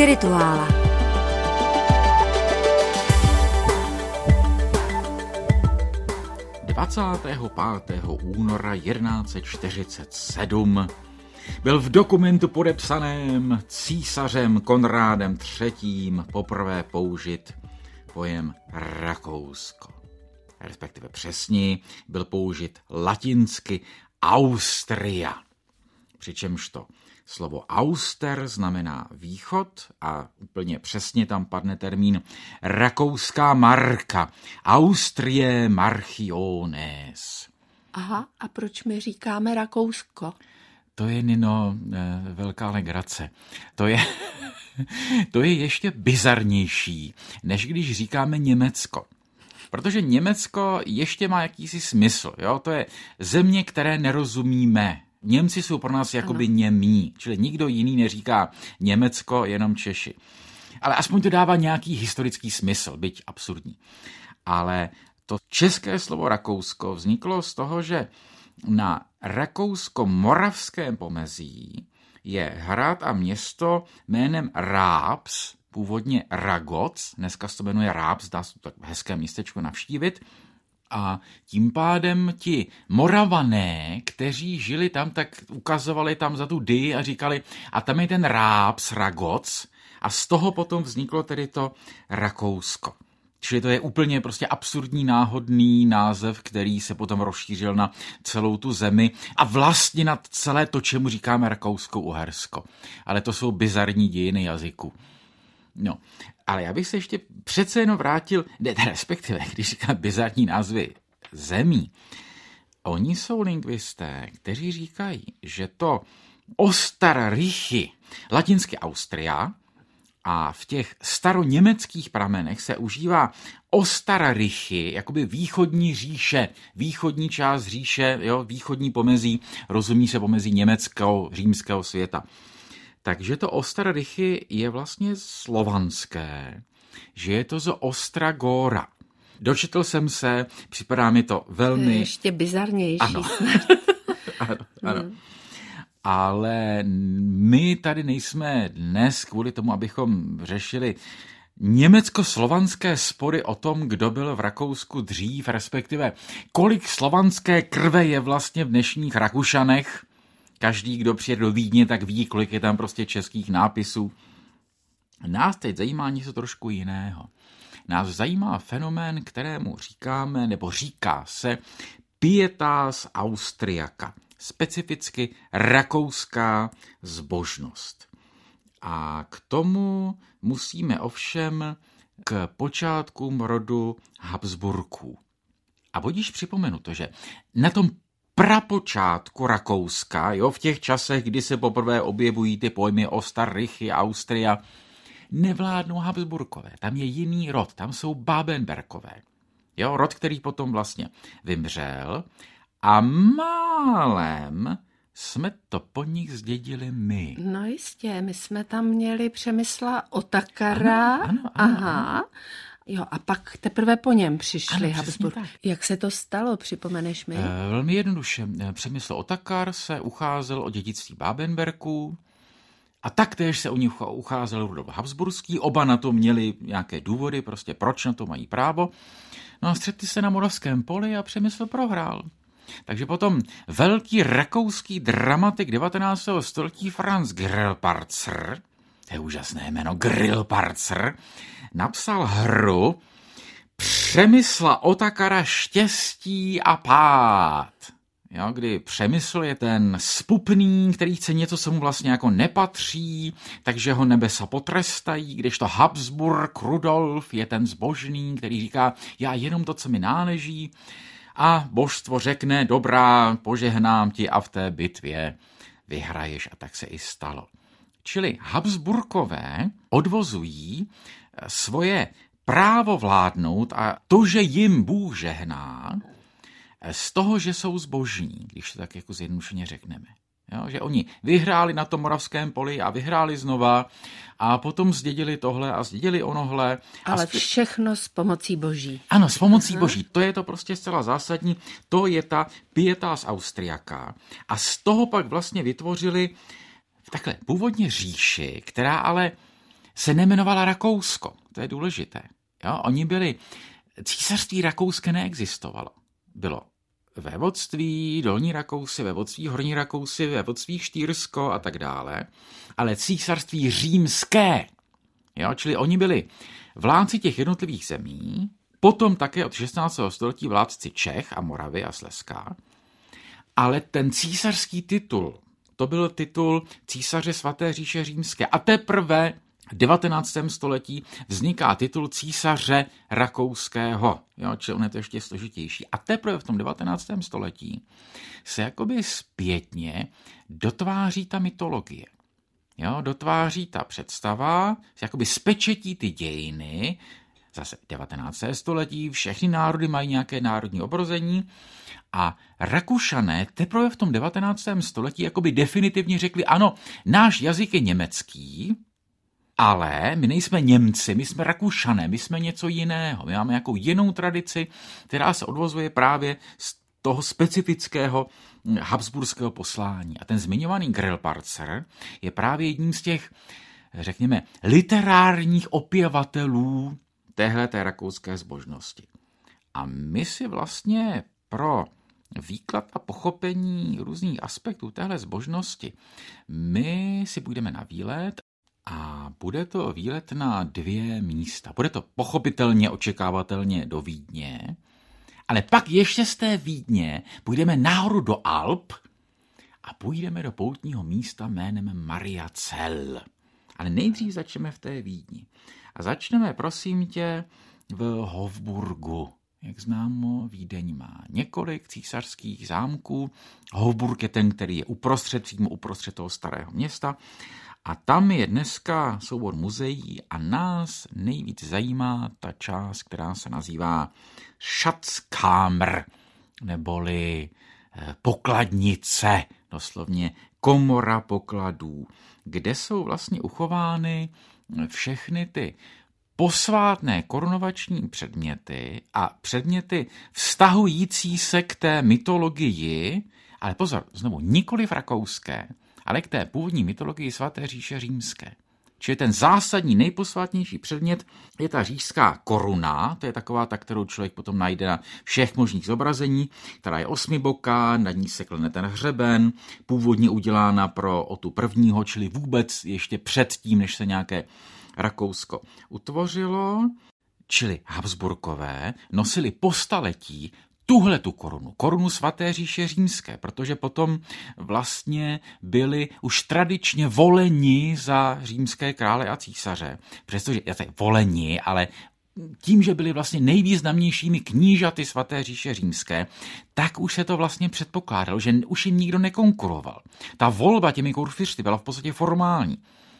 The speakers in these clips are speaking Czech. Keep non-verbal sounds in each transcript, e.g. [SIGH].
Spirituála. Pátého února 1147 byl v dokumentu podepsaném císařem Konrádem III. poprvé použit pojem Rakousko. Respektive přesně byl použit latinsky Austria. Přičemž to slovo auster znamená východ a úplně přesně tam padne termín rakouská marka. Austrie marchiones. Aha, a proč my říkáme Rakousko? To je, Nino, eh, velká legrace. To je, [LAUGHS] to je ještě bizarnější, než když říkáme Německo. Protože Německo ještě má jakýsi smysl. Jo? To je země, které nerozumíme. Němci jsou pro nás jakoby ano. němí, čili nikdo jiný neříká Německo, jenom Češi. Ale aspoň to dává nějaký historický smysl, byť absurdní. Ale to české slovo Rakousko vzniklo z toho, že na rakousko-moravském pomezí je hrad a město jménem Rábs, původně Ragoc, dneska se to jmenuje Rábs, dá se to tak hezké městečko navštívit, a tím pádem ti moravané, kteří žili tam, tak ukazovali tam za tu dy a říkali, a tam je ten Rábs, Ragoc, a z toho potom vzniklo tedy to Rakousko. Čili to je úplně prostě absurdní náhodný název, který se potom rozšířil na celou tu zemi a vlastně na celé to, čemu říkáme Rakousko-Uhersko. Ale to jsou bizarní dějiny jazyku. No, ale já bych se ještě přece jenom vrátil, ne, respektive, když říkám bizarní názvy zemí, oni jsou lingvisté, kteří říkají, že to Ostarrichy, latinsky Austria, a v těch staroněmeckých pramenech se užívá Ostarrichy, jakoby východní říše, východní část říše, jo, východní pomezí, rozumí se pomezí německého, římského světa. Takže to Ostarrichy je vlastně slovanské, že je to z Ostragora. Dočetl jsem se, připadá mi to velmi... Ještě bizarnější ano. [LAUGHS] ano, ano. Hmm ale my tady nejsme dnes kvůli tomu, abychom řešili německo-slovanské spory o tom, kdo byl v Rakousku dřív, respektive kolik slovanské krve je vlastně v dnešních Rakušanech. Každý, kdo přijede do Vídně, tak ví, kolik je tam prostě českých nápisů. Nás teď zajímá něco trošku jiného. Nás zajímá fenomén, kterému říkáme, nebo říká se pietas austriaka specificky rakouská zbožnost. A k tomu musíme ovšem k počátkům rodu Habsburků. A vodíš připomenu to, že na tom prapočátku Rakouska, jo, v těch časech, kdy se poprvé objevují ty pojmy Ostarrichy, Austria, nevládnou Habsburkové. Tam je jiný rod, tam jsou Babenberkové. Jo, rod, který potom vlastně vymřel a málem jsme to po nich zdědili my. No jistě, my jsme tam měli Přemysla Otakara. Ano, ano, ano, Aha. Ano. Jo, a pak teprve po něm přišli Ano, Habsburg. tak. Jak se to stalo, připomeneš mi? E, velmi jednoduše. Eh, Přemysl Otakar se ucházel o dědictví Babenberků a taktéž se o nich ucházel Rudolf Habsburský. Oba na to měli nějaké důvody, prostě proč na to mají právo. No a střetli se na Moravském poli a Přemysl prohrál. Takže potom velký rakouský dramatik 19. století Franz Grillparzer, to je úžasné jméno, Grillparzer, napsal hru Přemysla Otakara štěstí a pád. Jo, kdy přemysl je ten spupný, který chce něco, co mu vlastně jako nepatří, takže ho nebesa potrestají, když to Habsburg, Rudolf je ten zbožný, který říká, já jenom to, co mi náleží a božstvo řekne, dobrá, požehnám ti a v té bitvě vyhraješ a tak se i stalo. Čili Habsburkové odvozují eh, svoje právo vládnout a to, že jim Bůh žehná, eh, z toho, že jsou zbožní, když to tak jako zjednodušeně řekneme. Jo, že oni vyhráli na tom moravském poli a vyhráli znova a potom zdědili tohle a zdědili onohle. Ale a zpět... všechno s pomocí boží. Ano, s pomocí Aha. boží. To je to prostě zcela zásadní. To je ta pietas austriaká. A z toho pak vlastně vytvořili takhle původně říši, která ale se nemenovala Rakousko. To je důležité. Jo? Oni byli, císařství rakouské neexistovalo. Bylo vévodství Dolní Rakousy, vévodství Horní Rakousy, vévodství Štýrsko a tak dále, ale císařství římské. Jo? Čili oni byli vládci těch jednotlivých zemí, potom také od 16. století vládci Čech a Moravy a Slezska, ale ten císařský titul, to byl titul císaře svaté říše římské. A teprve v 19. století vzniká titul císaře rakouského, jo, čili on je to ještě složitější. A teprve v tom 19. století se jakoby zpětně dotváří ta mytologie. Jo, dotváří ta představa, jakoby spečetí ty dějiny, zase 19. století, všechny národy mají nějaké národní obrození a Rakušané teprve v tom 19. století jakoby definitivně řekli, ano, náš jazyk je německý, ale my nejsme Němci, my jsme Rakušané, my jsme něco jiného. My máme nějakou jinou tradici, která se odvozuje právě z toho specifického hm, habsburského poslání. A ten zmiňovaný Grillparzer je právě jedním z těch, řekněme, literárních opěvatelů téhle té rakouské zbožnosti. A my si vlastně pro výklad a pochopení různých aspektů téhle zbožnosti, my si půjdeme na výlet a bude to výlet na dvě místa. Bude to pochopitelně, očekávatelně do Vídně, ale pak ještě z té Vídně půjdeme nahoru do Alp a půjdeme do poutního místa jménem Mariacel. Ale nejdřív začneme v té Vídni. A začneme, prosím tě, v Hofburgu. Jak známo, Vídeň má několik císařských zámků. Hofburg je ten, který je uprostřed, přímo uprostřed toho starého města. A tam je dneska soubor muzeí a nás nejvíc zajímá ta část, která se nazývá Schatzkammer, neboli eh, pokladnice, doslovně komora pokladů, kde jsou vlastně uchovány všechny ty posvátné korunovační předměty a předměty vztahující se k té mytologii, ale pozor, znovu nikoli v rakouské, ale k té původní mytologii svaté říše římské. Čili ten zásadní, nejposvátnější předmět je ta říšská koruna, to je taková ta, kterou člověk potom najde na všech možných zobrazení, která je osmiboká, nad ní se klene ten hřeben, původně udělána pro otu prvního, čili vůbec ještě předtím, než se nějaké Rakousko utvořilo, čili Habsburkové nosili po staletí tuhle tu korunu, korunu svaté říše římské, protože potom vlastně byli už tradičně voleni za římské krále a císaře. Přestože, já voleni, ale tím, že byli vlastně nejvýznamnějšími knížaty svaté říše římské, tak už se to vlastně předpokládalo, že už jim nikdo nekonkuroval. Ta volba těmi kurfiřty byla v podstatě formální.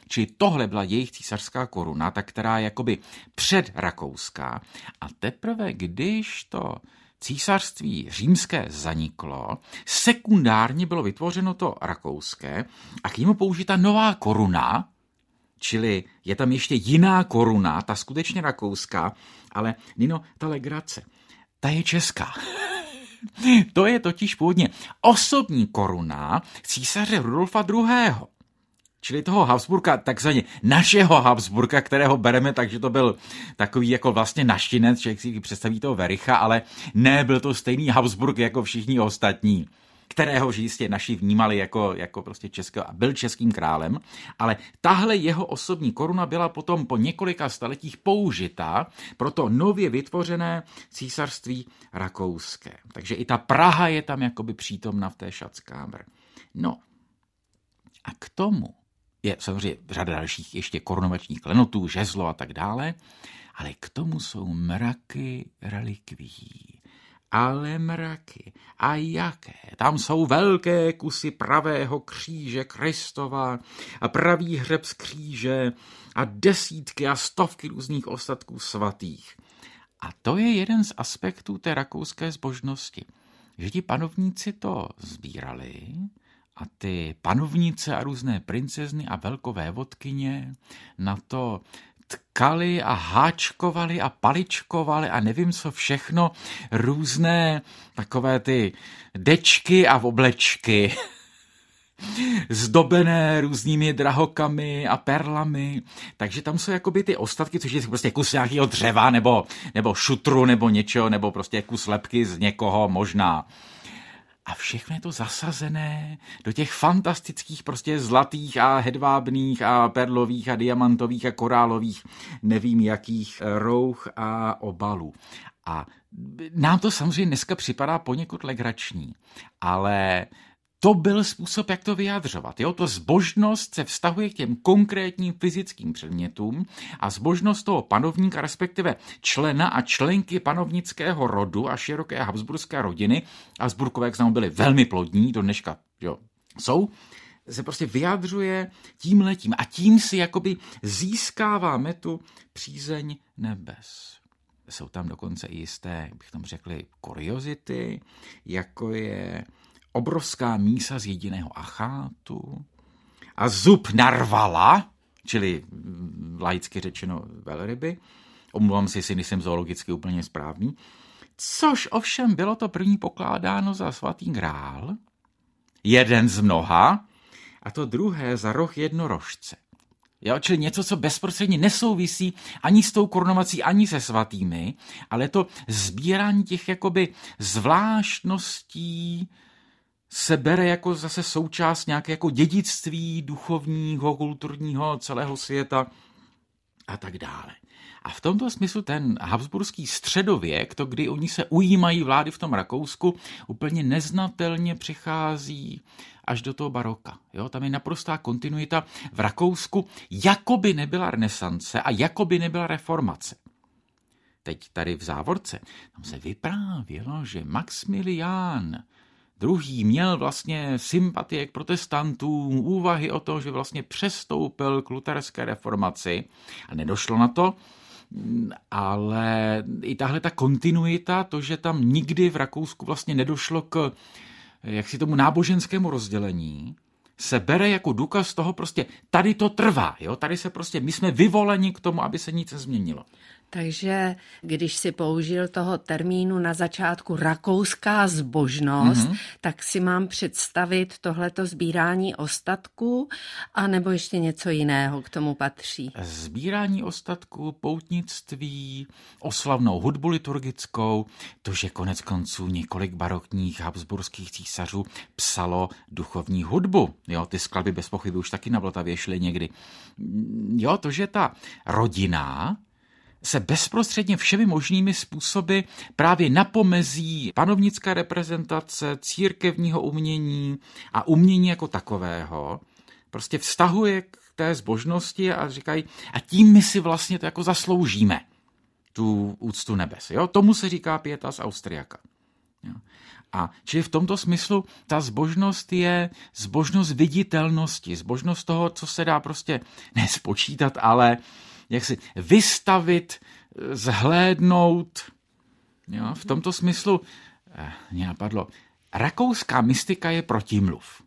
Čili tohle byla jejich císařská koruna, ta, která je jakoby předrakouská. A teprve, když to císařství římské zaniklo, sekundárně bylo vytvořeno to rakouské a k němu použita nová koruna, čili je tam ještě jiná koruna, ta skutečně rakouská, ale Nino, ta legrace, ta je česká. [LAUGHS] to je totiž původně osobní koruna císaře Rudolfa II. Čili toho Habsburka, takzvaně našeho Habsburka, kterého bereme, takže to byl takový jako vlastně naštinec, člověk si představí toho Vericha, ale ne, byl to stejný Habsburg jako všichni ostatní kterého jistě naši vnímali jako, jako prostě českého a byl českým králem, ale tahle jeho osobní koruna byla potom po několika staletích použita pro to nově vytvořené císařství rakouské. Takže i ta Praha je tam jakoby přítomna v té Schatzkammer. No a k tomu je samozřejmě řada dalších ještě korunovačních klenotů, žezlo a tak dále, ale k tomu jsou mraky relikví. Ale mraky. A jaké? Tam jsou velké kusy pravého kříže Kristova a pravý hřeb z kříže a desítky a stovky různých ostatků svatých. A to je jeden z aspektů té rakouské zbožnosti, že ti panovníci to sbírali, a ty panovnice a různé princezny a velkové vodkyně na to tkali a háčkovali a paličkovali a nevím co všechno, různé takové ty dečky a oblečky. [LAUGHS] zdobené různými drahokami a perlami, takže tam jsou jakoby ty ostatky, což je prostě kus nějakého dřeva, nebo, nebo šutru, nebo něčeho, nebo prostě kus lepky z někoho možná. A všechno je to zasazené do těch fantastických prostě zlatých a hedvábných a perlových a diamantových a korálových nevím jakých rouch a obalů. A nám to samozřejmě dneska připadá poněkud legrační, ale to byl způsob, jak to vyjadřovat. Jo? To zbožnost se vztahuje k těm konkrétním fyzickým předmětům a zbožnost toho panovníka, respektive člena a členky panovnického rodu a široké habsburské rodiny, Habsburkové, jak znamená, byli velmi plodní, do dneška jo, jsou, se prostě vyjadřuje tím letím a tím si jakoby získáváme tu přízeň nebes. Jsou tam dokonce i jisté, bych tam řekli, kuriozity, jako je obrovská mísa z jediného achátu a zub narvala, čili laicky řečeno velryby, omluvám si, jestli nejsem zoologicky úplně správný, což ovšem bylo to první pokládáno za svatý grál, jeden z mnoha, a to druhé za roh jednorožce. Jo, čili něco, co bezprostředně nesouvisí ani s tou korunovací, ani se svatými, ale to sbírání těch jakoby zvláštností se bere jako zase součást nějaké jako dědictví duchovního, kulturního celého světa a tak dále. A v tomto smyslu ten habsburský středověk, to kdy oni se ujímají vlády v tom Rakousku, úplně neznatelně přichází až do toho baroka. Jo, tam je naprostá kontinuita v Rakousku, jako by nebyla renesance a jako by nebyla reformace. Teď tady v závorce, tam se vyprávělo, že Maximilián Druhý měl vlastně sympatie k protestantům, úvahy o to, že vlastně přestoupil k luterské reformaci a nedošlo na to, ale i tahle ta kontinuita, to, že tam nikdy v Rakousku vlastně nedošlo k jak si tomu náboženskému rozdělení, se bere jako důkaz toho prostě, tady to trvá, jo? tady se prostě, my jsme vyvoleni k tomu, aby se nic změnilo. Takže když si použil toho termínu na začátku rakouská zbožnost, mm-hmm. tak si mám představit tohleto sbírání ostatků, a nebo ještě něco jiného k tomu patří? Sbírání ostatků, poutnictví, oslavnou hudbu liturgickou, to, že konec konců několik barokních habsburských císařů psalo duchovní hudbu. Jo, ty skladby bez pochyby už taky na Vltavě šly někdy. Jo, to, že ta rodina se bezprostředně všemi možnými způsoby právě napomezí panovnická reprezentace, církevního umění a umění jako takového, prostě vztahuje k té zbožnosti a říkají, a tím my si vlastně to jako zasloužíme, tu úctu nebes. Jo? Tomu se říká pěta z Austriaka. Jo? A čili v tomto smyslu ta zbožnost je zbožnost viditelnosti, zbožnost toho, co se dá prostě nespočítat, ale jak si vystavit, zhlédnout. Jo, v tomto smyslu eh, mě napadlo, rakouská mystika je protimluv.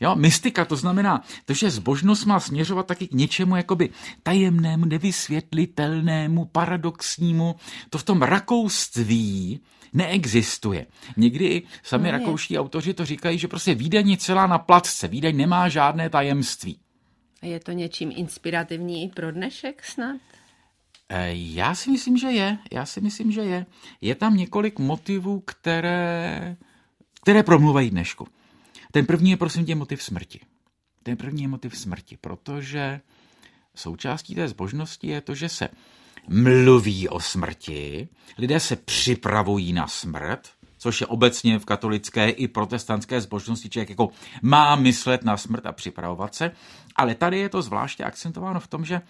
Jo, mystika to znamená, to, že zbožnost má směřovat taky k něčemu jakoby tajemnému, nevysvětlitelnému, paradoxnímu. To v tom rakouství neexistuje. Někdy sami no rakouští autoři to říkají, že prostě výdaň je celá na platce, výdaň nemá žádné tajemství. Je to něčím inspirativní i pro dnešek snad? E, já si myslím, že je. Já si myslím, že je. Je tam několik motivů, které, které promluvají dnešku. Ten první je prosím tě motiv smrti. Ten první je motiv smrti, protože součástí té zbožnosti je to, že se mluví o smrti, lidé se připravují na smrt, což je obecně v katolické i protestantské zbožnosti, člověk jako má myslet na smrt a připravovat se, ale tady je to zvláště akcentováno v tom, že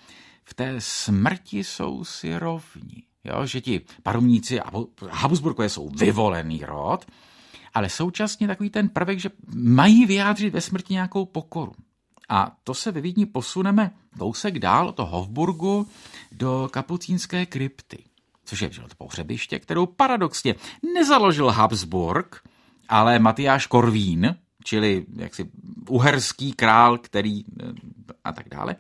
v té smrti jsou si rovní. Jo, že ti paromníci a Habsburkové jsou vyvolený rod, ale současně takový ten prvek, že mají vyjádřit ve smrti nějakou pokoru. A to se ve Vídni posuneme kousek dál od Hofburgu do kapucínské krypty což je pohřebiště, kterou paradoxně nezaložil Habsburg, ale Matyáš Korvín, čili jaksi uherský král, který eh, a tak dále.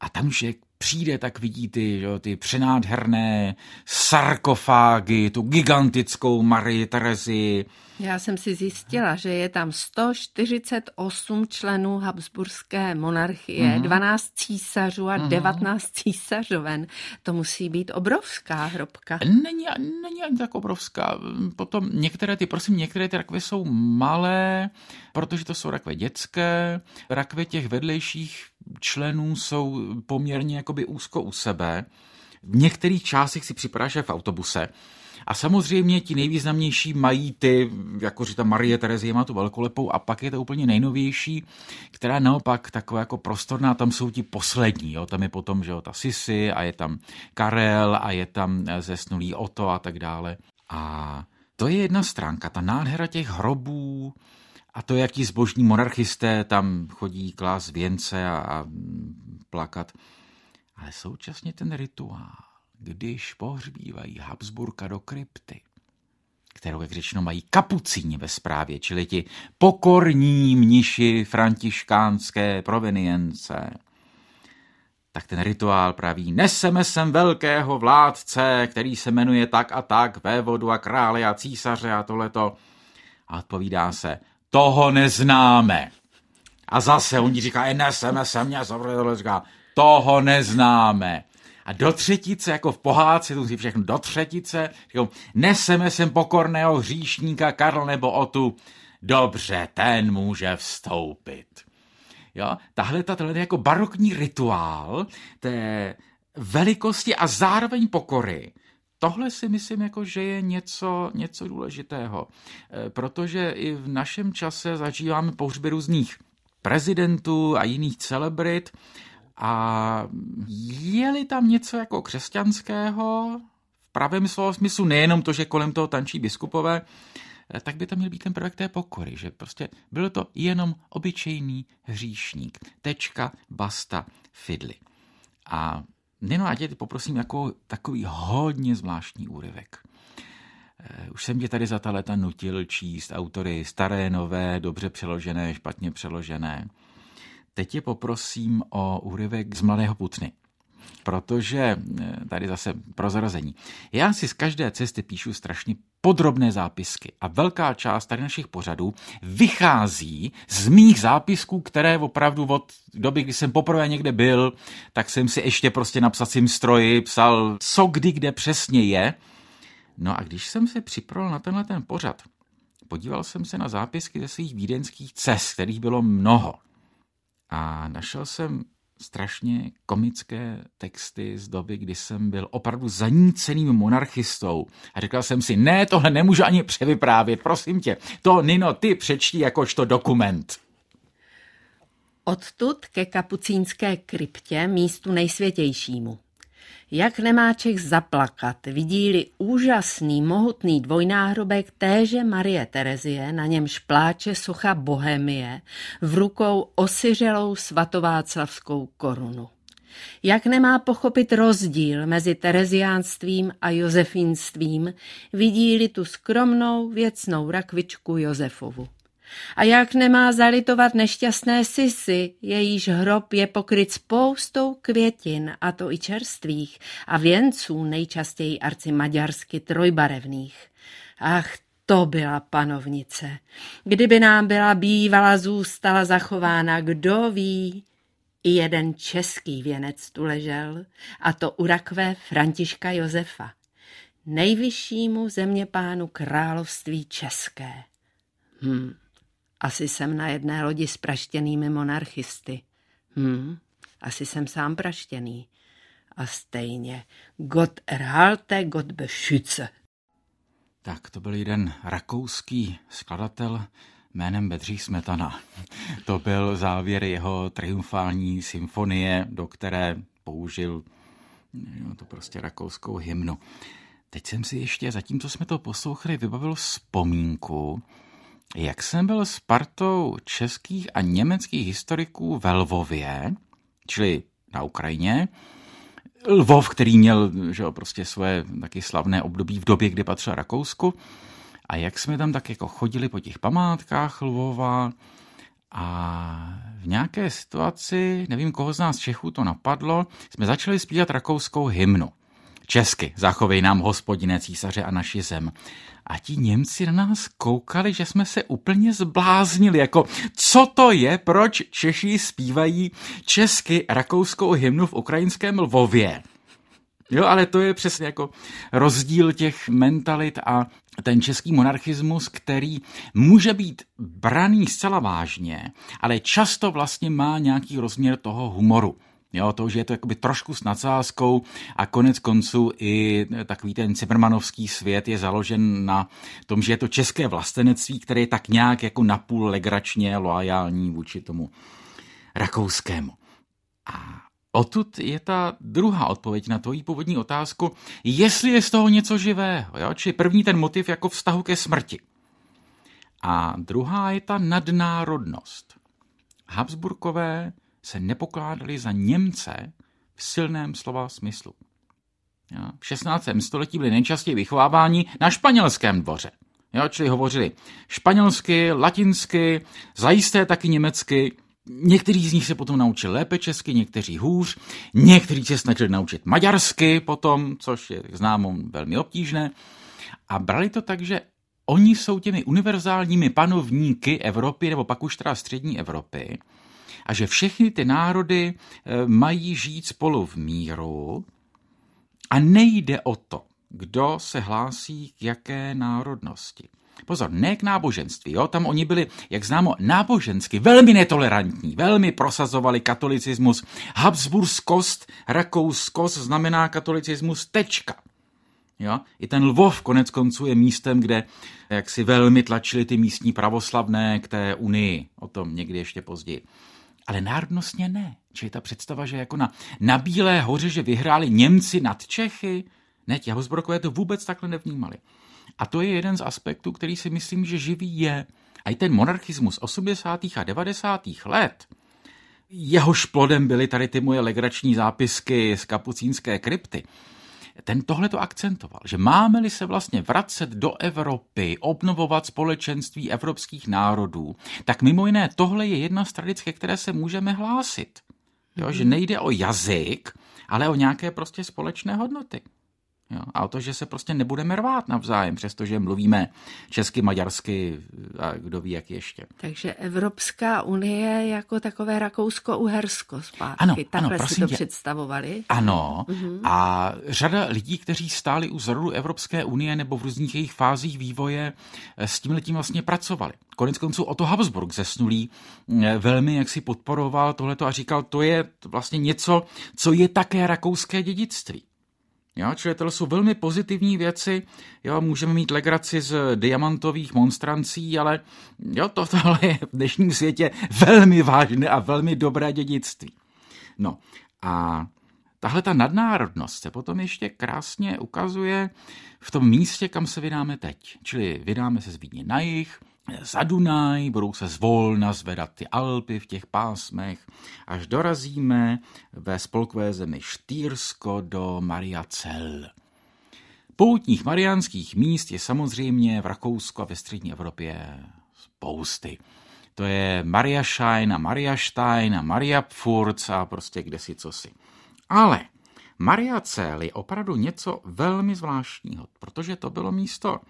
A tam už jak přijde, tak vidí ty, jo, ty přenádherné sarkofágy, tu gigantickou Marii Terezi, Já jsem si zjistila, že je tam 148 členů Habsburské monarchie, mm-hmm. 12 císařů a mm-hmm. 19 císařoven. To musí být obrovská hrobka. Není, není ani tak obrovská. Potom některé ty, prosím, některé ty rakve jsou malé, protože to jsou rakve dětské. Rakve těch vedlejších členů jsou poměrně jakoby úzko u sebe. V některých částech si připadáš v autobuse, a samozřejmě ti nejvýznamnější mají ty, jako říká Marie Terezie má tu velkolepou a pak je to úplně nejnovější, která naopak taková jako prostorná, tam jsou ti poslední, jo? tam je potom, že jo, ta Sisi a je tam Karel a je tam eh, zesnulý Oto a tak dále. A to je jedna stránka, ta nádhera těch hrobů, a to, jak ti zbožní monarchisté tam chodí klás věnce a, a plakat. Ale současně ten rituál když pohřbívají Habsburka do krypty, kterou, jak řečeno, mají kapucíni ve správě, čili ti pokorní mniši františkánské provenience, tak ten rituál praví, neseme sem velkého vládce, který se jmenuje tak a tak, vévodu a krále a císaře a tohleto. A odpovídá se, toho neznáme. A zase oni říkají, neseme sem říká, toho neznáme. A do třetice, jako v pohádce, tu si všechno do třetice, říkám, neseme sem pokorného hříšníka Karl nebo Otu, dobře, ten může vstoupit. Jo? Tahle ta je jako barokní rituál té velikosti a zároveň pokory. Tohle si myslím, jako, že je něco, něco důležitého, e, protože i v našem čase zažíváme pohřby různých prezidentů a jiných celebrit, a je-li tam něco jako křesťanského, v pravém slova smyslu, nejenom to, že kolem toho tančí biskupové, eh, tak by tam měl být ten prvek té pokory, že prostě byl to jenom obyčejný hříšník. Tečka, basta, fidly. A Nino, a tě poprosím jako takový hodně zvláštní úryvek. Eh, už jsem tě tady za ta léta nutil číst autory staré, nové, dobře přeložené, špatně přeložené. Teď je poprosím o úryvek z Mladého putny protože eh, tady zase prozrazení. Já si z každé cesty píšu strašně podrobné zápisky a velká část tady našich pořadů vychází z mých zápisků, které opravdu od doby, kdy jsem poprvé někde byl, tak jsem si ještě prostě na psacím stroji psal, co kdy kde přesně je. No a když jsem se připravil na tenhle ten pořad, podíval jsem se na zápisky ze svých vídeňských cest, kterých bylo mnoho a našel jsem strašně komické texty z doby, kdy jsem byl opravdu zaníceným monarchistou. A říkal jsem si, ne, tohle nemůžu ani převyprávět, prosím tě. To, Nino, ty přečtí jakožto dokument. Odtud ke kapucínské kryptě, místu nejsvětějšímu. Jak nemá Čech zaplakat, vidí-li úžasný, mohutný dvojnáhrobek téže Marie Terezie, na němž pláče socha Bohemie, v rukou osiřelou svatováclavskou korunu. Jak nemá pochopit rozdíl mezi tereziánstvím a josefínstvím, vidí-li tu skromnou věcnou rakvičku Josefovu. A jak nemá zalitovat nešťastné sisy, jejíž hrob je pokryt spoustou květin, a to i čerstvých, a věnců nejčastěji arci maďarsky trojbarevných. Ach, to byla panovnice. Kdyby nám byla bývala, zůstala zachována, kdo ví. I jeden český věnec tu ležel, a to u rakve Františka Josefa, nejvyššímu zeměpánu království české. Hm. Asi jsem na jedné lodi s praštěnými monarchisty. Hm, asi jsem sám praštěný. A stejně, Gott erhalte, Gott beschütze. Tak to byl jeden rakouský skladatel jménem Bedřich Smetana. To byl závěr jeho triumfální symfonie, do které použil no, to prostě rakouskou hymnu. Teď jsem si ještě, zatímco jsme to poslouchali, vybavil vzpomínku, jak jsem byl s partou českých a německých historiků ve Lvově, čili na Ukrajině, Lvov, který měl že jo, prostě svoje taky slavné období v době, kdy patřil Rakousku, a jak jsme tam tak jako chodili po těch památkách Lvova a v nějaké situaci, nevím koho z nás Čechů to napadlo, jsme začali zpívat rakouskou hymnu. česky, zachovej nám hospodine císaře a naši zem. A ti Němci na nás koukali, že jsme se úplně zbláznili, jako co to je, proč Češi zpívají česky rakouskou hymnu v ukrajinském Lvově. Jo, ale to je přesně jako rozdíl těch mentalit a ten český monarchismus, který může být braný zcela vážně, ale často vlastně má nějaký rozměr toho humoru. Jo, to, že je to jakoby trošku s nadsázkou a konec konců i takový ten Cimrmanovský svět je založen na tom, že je to české vlastenectví, které je tak nějak jako napůl legračně loajální vůči tomu rakouskému. A Odtud je ta druhá odpověď na tvoji původní otázku, jestli je z toho něco živého. Jo? Či první ten motiv jako vztahu ke smrti. A druhá je ta nadnárodnost. Habsburkové se nepokládali za Němce v silném slova smyslu. V 16. století byli nejčastěji vychováváni na španělském dvoře. Jo? Čili hovořili španělsky, latinsky, zajisté taky německy, Někteří z nich se potom naučili lépe česky, někteří hůř, někteří se snažili naučit maďarsky potom, což je známo velmi obtížné. A brali to tak, že oni jsou těmi univerzálními panovníky Evropy, nebo pak už teda střední Evropy, a že všechny ty národy eh, mají žít spolu v míru a nejde o to, kdo se hlásí k jaké národnosti. Pozor, ne k náboženství, jo? tam oni byli, jak známo, nábožensky velmi netolerantní, velmi prosazovali katolicismus. Habsburskost, rakouskost znamená katolicismus tečka. Jo? I ten Lvov konec konců je místem, kde jak si velmi tlačili ty místní pravoslavné k té unii. O tom někdy ještě později. Ale národnostně ne. Čili ta představa, že jako na, na Bílé hoře, že vyhráli Němci nad Čechy, ne, ti Habsburkové to vůbec takhle nevnímali. A to je jeden z aspektů, který si myslím, že živý je. A i ten monarchismus 80. a 90. let, jehož plodem byly tady ty moje legrační zápisky z kapucínské krypty, ten tohle to akcentoval, že máme-li se vlastně vracet do Evropy, obnovovat společenství evropských národů, tak mimo jiné tohle je jedna z tradic, ke které se můžeme hlásit. Jo, že nejde o jazyk, ale o nějaké prostě společné hodnoty. Jo? A o to, že se prostě nebudeme rvát navzájem, přestože mluvíme česky, maďarsky a kdo ví, jak ještě. Takže Evropská unie jako takové Rakousko-Uhersko zpátky. Ano, Takhle ano, si to tě. představovali. Ano. Mm-hmm. A řada lidí, kteří stáli u zrodu Evropské unie nebo v různých jejich fázích vývoje, eh, s tím letím vlastně pracovali. Konec konců o to Habsburg zesnulý eh, velmi jak si podporoval tohleto a říkal, to je vlastně něco, co je také rakouské dědictví. Jo, čili tohle jsou velmi pozitivní věci. Jo, můžeme mít legraci z diamantových monstrancí, ale jo, to, tohle je v dnešním světě velmi vážné a velmi dobré dědictví. No a tahle ta nadnárodnost se potom ještě krásně ukazuje v tom místě, kam se vydáme teď. Čili vydáme se z Vídně na jich, za Dunaj, budou se zvolna zvedat ty Alpy v těch pásmech, až dorazíme ve spolkové zemi Štýrsko do Mariacel. Poutních mariánských míst je samozřejmě v Rakousku a ve střední Evropě spousty. To je Mariaschein a Mariastein a Mariapfurc a prostě kde si co si. Ale Mariacel je opravdu něco velmi zvláštního, protože to bylo místo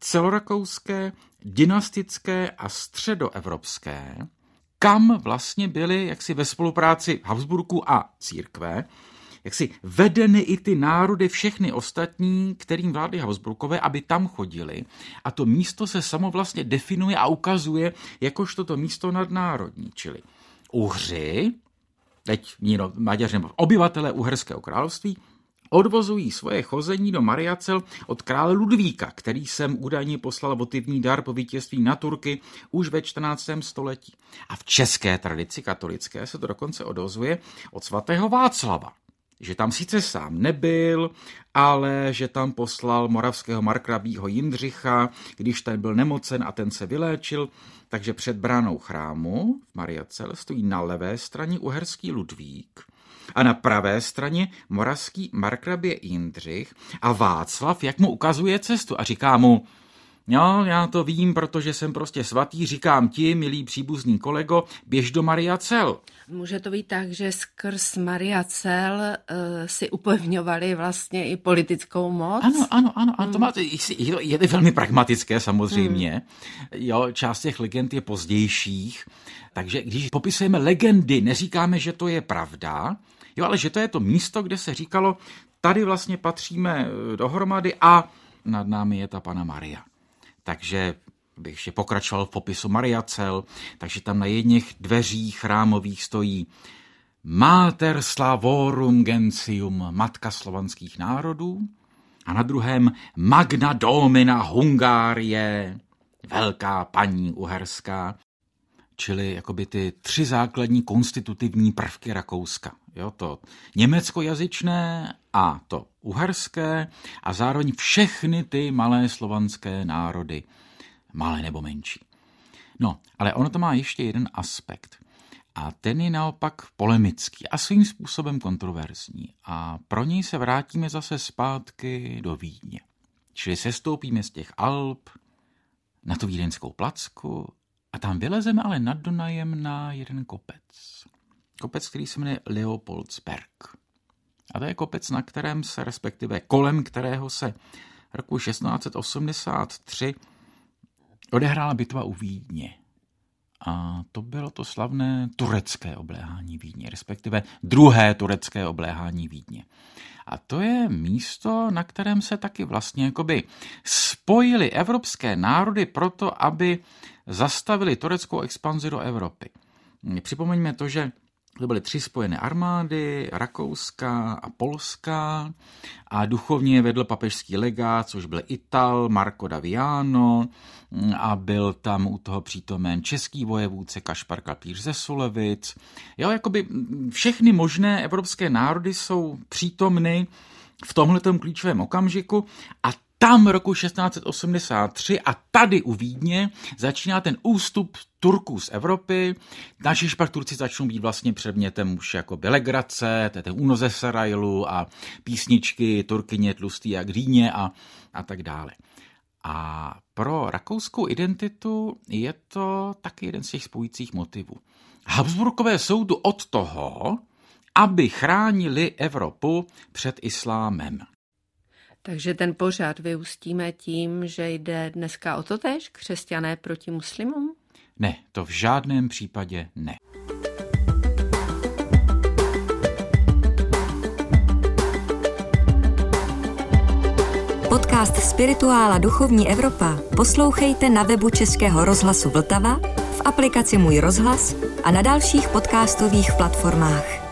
celorakouské, dynastické a středoevropské, kam vlastně byly jaksi ve spolupráci Habsburku a církve, jak si vedeny i ty národy, všechny ostatní, kterým vládly Habsburkové, aby tam chodili. A to místo se samo vlastně definuje a ukazuje jakožto to místo nadnárodní, čili Uhři, teď Maďaři nebo obyvatele Uherského království, odvozují svoje chození do Mariacel od krále Ludvíka, který sem údajně poslal votivní dar po vítězství na Turky už ve 14. století. A v české tradici katolické se to dokonce odvozuje od svatého Václava, že tam sice sám nebyl, ale že tam poslal moravského markrabího Jindřicha, když ten byl nemocen a ten se vyléčil, takže před bránou chrámu v Mariacel stojí na levé straně uherský Ludvík, a na pravé straně moravský markrabě Jindřich a Václav, jak mu ukazuje cestu a říká mu, Jo, já to vím, protože jsem prostě svatý, říkám ti, milý příbuzný kolego, běž do Maria Cel. Může to být tak, že skrz Maria Cel uh, si upevňovali vlastně i politickou moc? Ano, ano, ano, ano hmm. to má, je, to, je to velmi pragmatické samozřejmě. Hmm. Jo, část těch legend je pozdějších, takže když popisujeme legendy, neříkáme, že to je pravda, jo, ale že to je to místo, kde se říkalo, tady vlastně patříme eh, dohromady a nad námi je ta pana Maria. Takže bych ještě pokračoval v popisu Mariacel, takže tam na jedných dveřích chrámových stojí Mater Slavorum Gentium, matka slovanských národů, a na druhém Magna Domina Hungárie, velká paní uherská, čili jakoby ty tři základní konstitutivní prvky Rakouska. Jo, to německojazyčné a to uherské a zároveň všechny ty malé slovanské národy, malé nebo menší. No, ale ono to má ještě jeden aspekt. A ten je naopak polemický a svým způsobem kontroverzní. A pro něj se vrátíme zase zpátky do Vídně. Čili sestoupíme z těch Alp na tu vídeňskou placku a tam vylezeme ale nad Dunajem na jeden kopec. Kopec, který se jmenuje Leopoldsberg. A to je kopec, na kterém se, respektive kolem kterého se roku 1683 odehrála bitva u Vídně. A to bylo to slavné turecké obléhání Vídně, respektive druhé turecké obléhání Vídně. A to je místo, na kterém se taky vlastně jakoby spojili evropské národy proto, aby zastavili tureckou expanzi do Evropy. Připomeňme to, že to byly tři spojené armády, Rakouská a Polská a duchovně vedl papežský legát, což byl Ital, Marco Daviano. A byl tam u toho přítomen český vojevůdce Kašpar Kapíř ze Sulevic. Jo, jakoby všechny možné evropské národy jsou přítomny v tomhletom klíčovém okamžiku. A tam roku 1683 a tady u Vídně začíná ten ústup Turků z Evropy. Naši pak Turci začnou být vlastně předmětem už jako belegrace, to je ten únos ze Sarajlu a písničky Turkyně tlustý jak rýně a, a tak dále. A pro rakouskou identitu je to taky jeden z těch spojících motivů. Habsburkové jsou tu od toho, aby chránili Evropu před islámem. Takže ten pořád vyústíme tím, že jde dneska o to tež, křesťané proti muslimům? Ne, to v žádném případě ne. Podcast Spirituála Duchovní Evropa poslouchejte na webu Českého rozhlasu Vltava, v aplikaci Můj rozhlas a na dalších podcastových platformách.